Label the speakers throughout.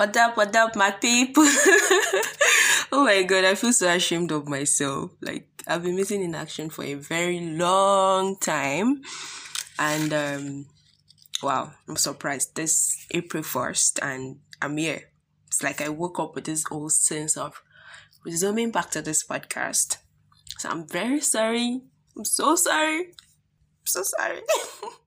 Speaker 1: What up, what up, my people? oh my god, I feel so ashamed of myself. Like, I've been missing in action for a very long time. And, um, wow, I'm surprised. This April 1st, and I'm here. It's like I woke up with this old sense of resuming back to this podcast. So I'm very sorry. I'm so sorry. I'm so sorry.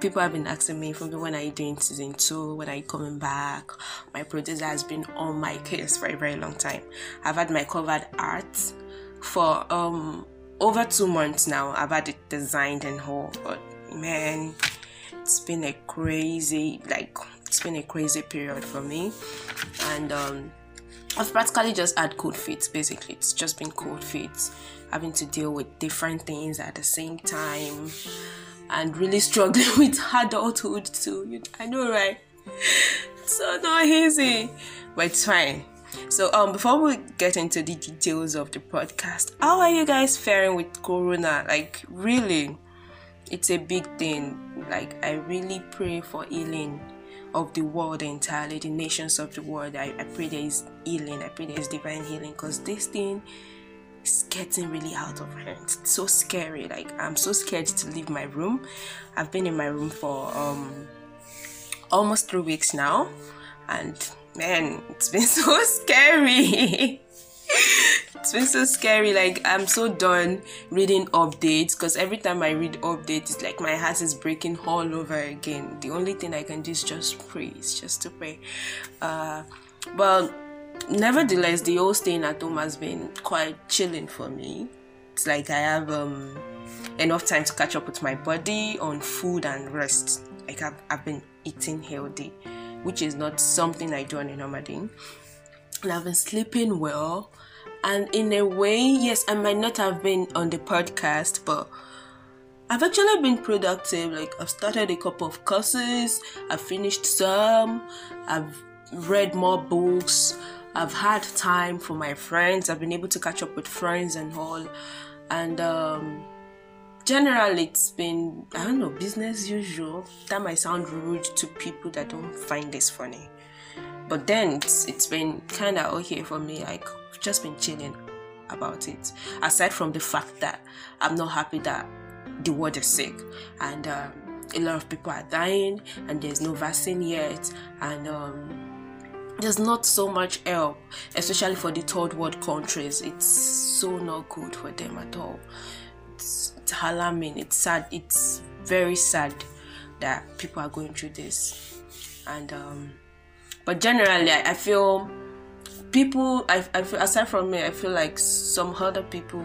Speaker 1: people have been asking me from when are you doing season two? When are you coming back? My producer has been on my case for a very long time. I've had my covered art for um over two months now. I've had it designed and whole but man it's been a crazy like it's been a crazy period for me. And um I've practically just had cold feet basically. It's just been cold feet. Having to deal with different things at the same time and really struggling with adulthood too. I know, right? so not easy, but it's fine. So, um, before we get into the details of the podcast, how are you guys faring with Corona? Like, really, it's a big thing. Like, I really pray for healing of the world entirely, the nations of the world. I, I pray there is healing. I pray there is divine healing because this thing it's getting really out of hand. It's so scary. Like I'm so scared to leave my room. I've been in my room for um almost three weeks now, and man, it's been so scary. it's been so scary. Like I'm so done reading updates because every time I read updates, it's like my heart is breaking all over again. The only thing I can do is just pray. It's just to pray. Uh, but nevertheless, the whole staying at home has been quite chilling for me. It's like I have um, enough time to catch up with my body on food and rest. Like I've, I've been eating healthy, which is not something I do on a normal day. And I've been sleeping well. And in a way, yes, I might not have been on the podcast, but I've actually been productive. Like I've started a couple of courses, I've finished some, I've read more books, I've had time for my friends. I've been able to catch up with friends and all. And um, generally, it's been, I don't know, business usual. That might sound rude to people that don't find this funny. But then it's, it's been kind of okay for me. Like, I've just been chilling about it. Aside from the fact that I'm not happy that the world is sick and um, a lot of people are dying and there's no vaccine yet and um, there's not so much help, especially for the third world countries. It's so not good for them at all. It's, it's alarming. It's sad. It's very sad that people are going through this. And um, but generally, I, I feel people. I, I feel aside from me, I feel like some other people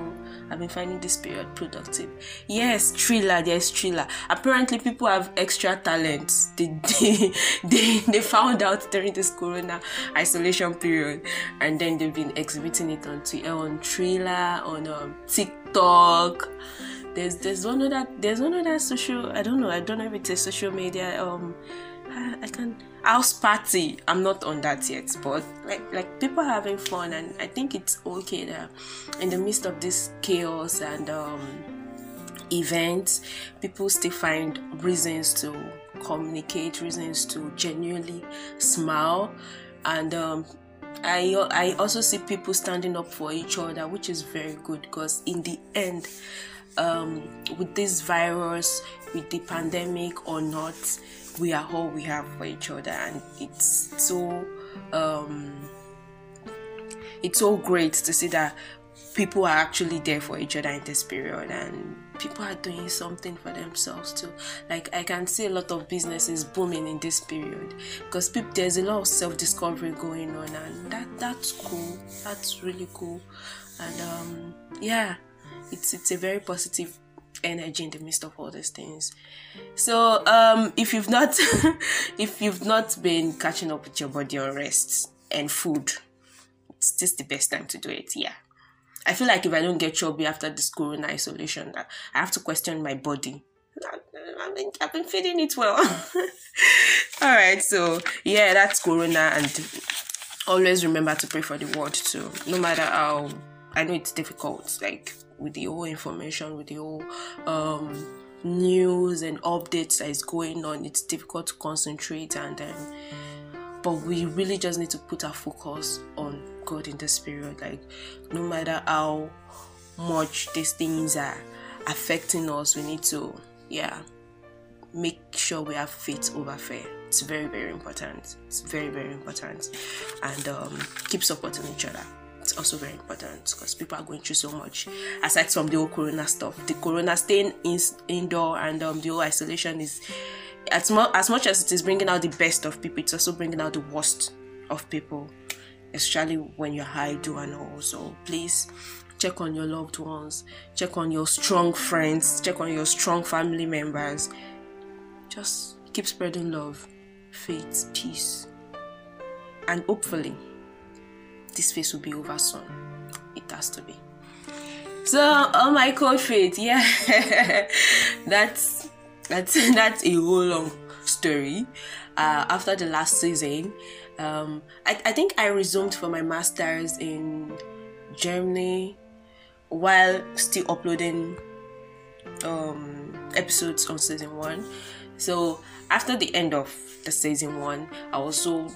Speaker 1: I've been finding this period productive. Yes, Triller, there's Triller. Apparently, people have extra talents. They, they, they, they found out during this corona isolation period, and then they've been exhibiting it on on Triller, on um, TikTok. There's there's one other there's one other social I don't know I don't know if it's a social media um can house party i'm not on that yet but like like people having fun and i think it's okay that in the midst of this chaos and um events people still find reasons to communicate reasons to genuinely smile and um I, I also see people standing up for each other, which is very good because in the end, um, with this virus, with the pandemic or not, we are all we have for each other and it's so um it's so great to see that people are actually there for each other in this period and people are doing something for themselves too. Like i can see a lot of businesses booming in this period because people, there's a lot of self-discovery going on and that that's cool. That's really cool. And um yeah it's it's a very positive energy in the midst of all these things. So um, if you've not if you've not been catching up with your body on rest and food, it's just the best time to do it. Yeah. I feel like if I don't get chubby after this corona isolation, I have to question my body. I've been, I've been feeding it well. All right, so yeah, that's corona, and always remember to pray for the world too. No matter how I know it's difficult, like with the whole information, with the whole um, news and updates that is going on. It's difficult to concentrate, and but we really just need to put our focus on God in this period. Like, no matter how much these things are affecting us, we need to, yeah, make sure we have faith over fear. It's very, very important. It's very, very important. And um, keep supporting each other. Also very important because people are going through so much. Aside from the whole corona stuff, the corona staying in, indoor and um, the whole isolation is as, mu- as much as it is bringing out the best of people, it's also bringing out the worst of people, especially when you're high do and all. So please check on your loved ones, check on your strong friends, check on your strong family members. Just keep spreading love, faith, peace, and hopefully this phase will be over soon. It has to be. So, oh my faith, yeah, that's that's that's a whole long story. Uh, after the last season, um, I, I think I resumed for my masters in Germany while still uploading um, episodes on season one. So after the end of the season one, I was so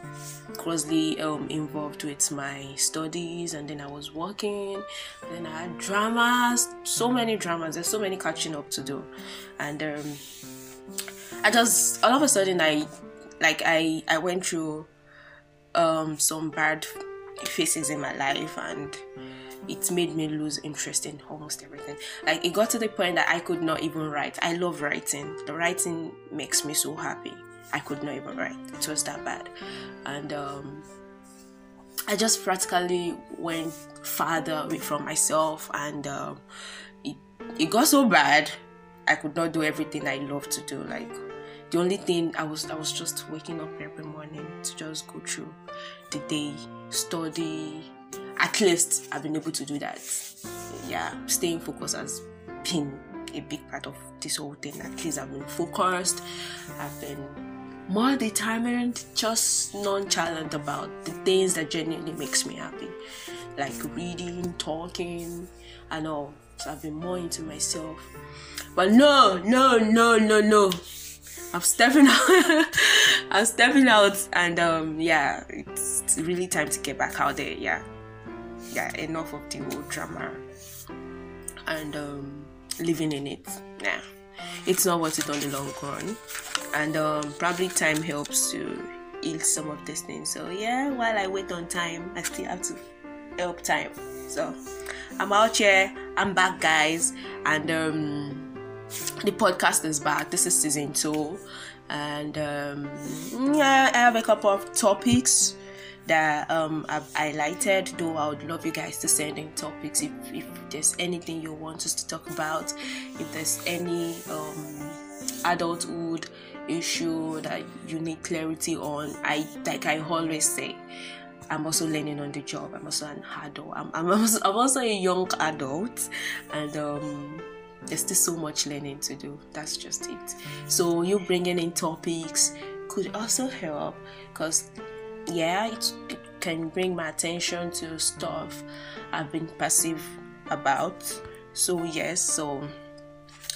Speaker 1: closely um, involved with my studies, and then I was working. And then I had dramas, so many dramas. There's so many catching up to do, and um, I just all of a sudden I like I I went through um, some bad phases in my life, and it made me lose interest in almost everything. Like it got to the point that I could not even write. I love writing. The writing makes me so happy. I could not even write. It was that bad. And um, I just practically went farther away from myself and um, it, it got so bad I could not do everything I love to do. Like the only thing I was I was just waking up every morning to just go through the day, study, at least I've been able to do that. Yeah, staying focused has been a big part of this whole thing. At least I've been focused, I've been more determined, just nonchalant about the things that genuinely makes me happy. Like reading, talking, and all. So I've been more into myself. But no, no, no, no, no. I'm stepping out. I'm stepping out, and um, yeah, it's, it's really time to get back out there. Yeah yeah, enough of the whole drama and um, living in it. Nah, it's not worth it on the long run. And um, probably time helps to heal some of these things. So yeah, while I wait on time, I still have to help time. So I'm out here. I'm back, guys, and um, the podcast is back. This is season two, and um, yeah, I have a couple of topics that um, I've highlighted. Though I would love you guys to send in topics if, if there's anything you want us to talk about, if there's any um, adulthood issue that you need clarity on. I like I always say. I'm also learning on the job. I'm also an adult. I'm, I'm, also, I'm also a young adult, and um, there's still so much learning to do. That's just it. So you bringing in topics could also help because yeah, it, can bring my attention to stuff I've been passive about. So, yes, so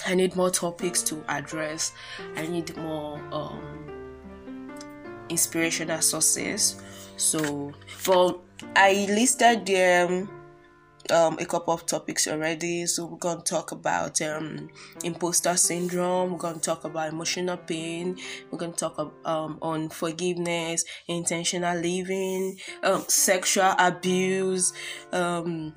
Speaker 1: I need more topics to address, I need more um, inspirational sources. So, for I listed them um, a couple of topics already. So we're to talk about um, imposter syndrome. We're to talk about emotional pain. We're to talk um, on forgiveness, intentional living, um, sexual abuse, um,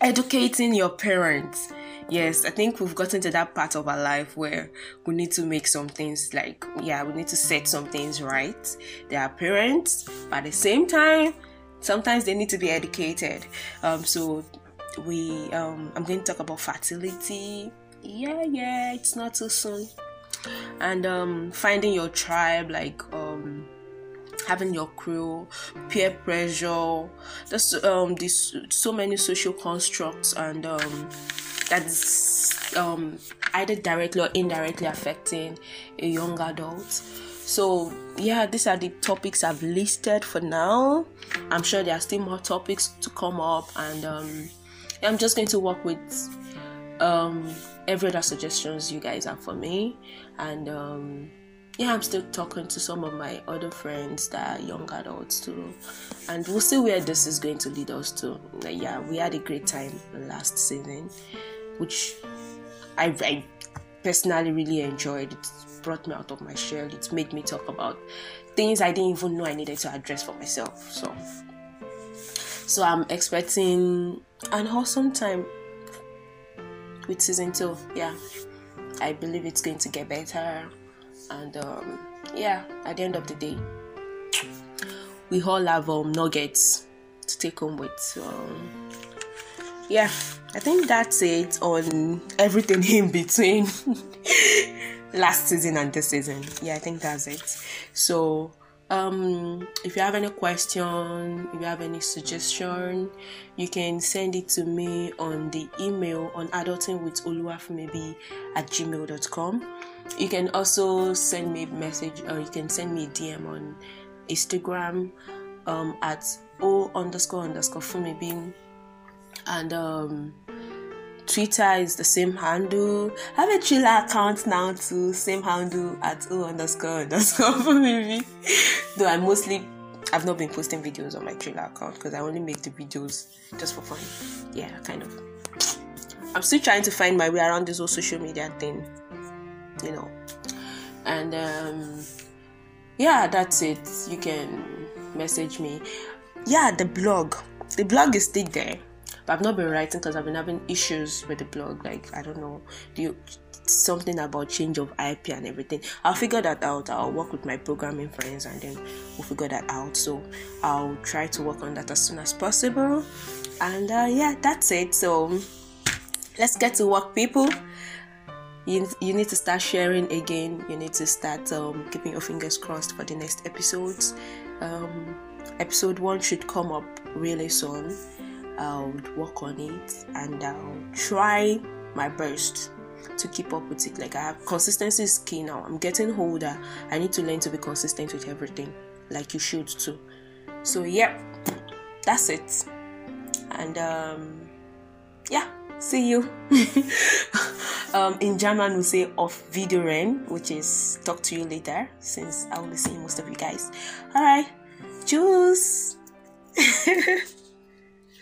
Speaker 1: educating your parents. Yes, I think we've gotten to that part of our life where we need to make some things like, yeah, we need to set some things right. They are parents, but at the same time, sometimes they need to be educated. Um, so we, um, I'm going to talk about fertility. Yeah, yeah, it's not too soon. And um, finding your tribe, like um, having your crew, peer pressure. There's um, this so many social constructs and um, that's um, either directly or indirectly affecting a young adult so, yeah, these are the topics I've listed for now. I'm sure there are still more topics to come up, and um, I'm just going to work with um, every other suggestions you guys have for me, and um, yeah, I'm still talking to some of my other friends that are young adults too, and we'll see where this is going to lead us to. Yeah, we had a great time last season, which I, I personally really enjoyed. It brought me out of my shell. It made me talk about things I didn't even know I needed to address for myself. So, so I'm expecting an awesome time with season two. Yeah, I believe it's going to get better and um, yeah at the end of the day we all have um, nuggets to take home with um, yeah i think that's it on everything in between last season and this season. Yeah i think that's it. So um if you have any question if you have any suggestion you can send it to me on the email on adulting with maybe at gmail.com you can also send me a message or you can send me a dm on instagram um at o underscore underscore fumibi and um Twitter is the same handle. I have a Triller account now too, same handle at o underscore underscore fumibi. Though I mostly I've not been posting videos on my Triller account because I only make the videos just for fun. Yeah, kind of. I'm still trying to find my way around this whole social media thing, you know. And um, yeah, that's it. You can message me. Yeah, the blog. The blog is still there but I've not been writing because I've been having issues with the blog. Like I don't know, the something about change of IP and everything. I'll figure that out. I'll work with my programming friends and then we'll figure that out. So I'll try to work on that as soon as possible. And uh, yeah, that's it. So let's get to work, people. You, you need to start sharing again. You need to start um, keeping your fingers crossed for the next episodes. Um, episode one should come up really soon I would work on it and I'll try my best to keep up with it. Like I have consistency is key now. I'm getting older. I need to learn to be consistent with everything, like you should too. So yeah, that's it. And um, yeah, see you. um, in German, we say auf Wiedersehen, which is talk to you later, since I will be seeing most of you guys. All right, tschüss.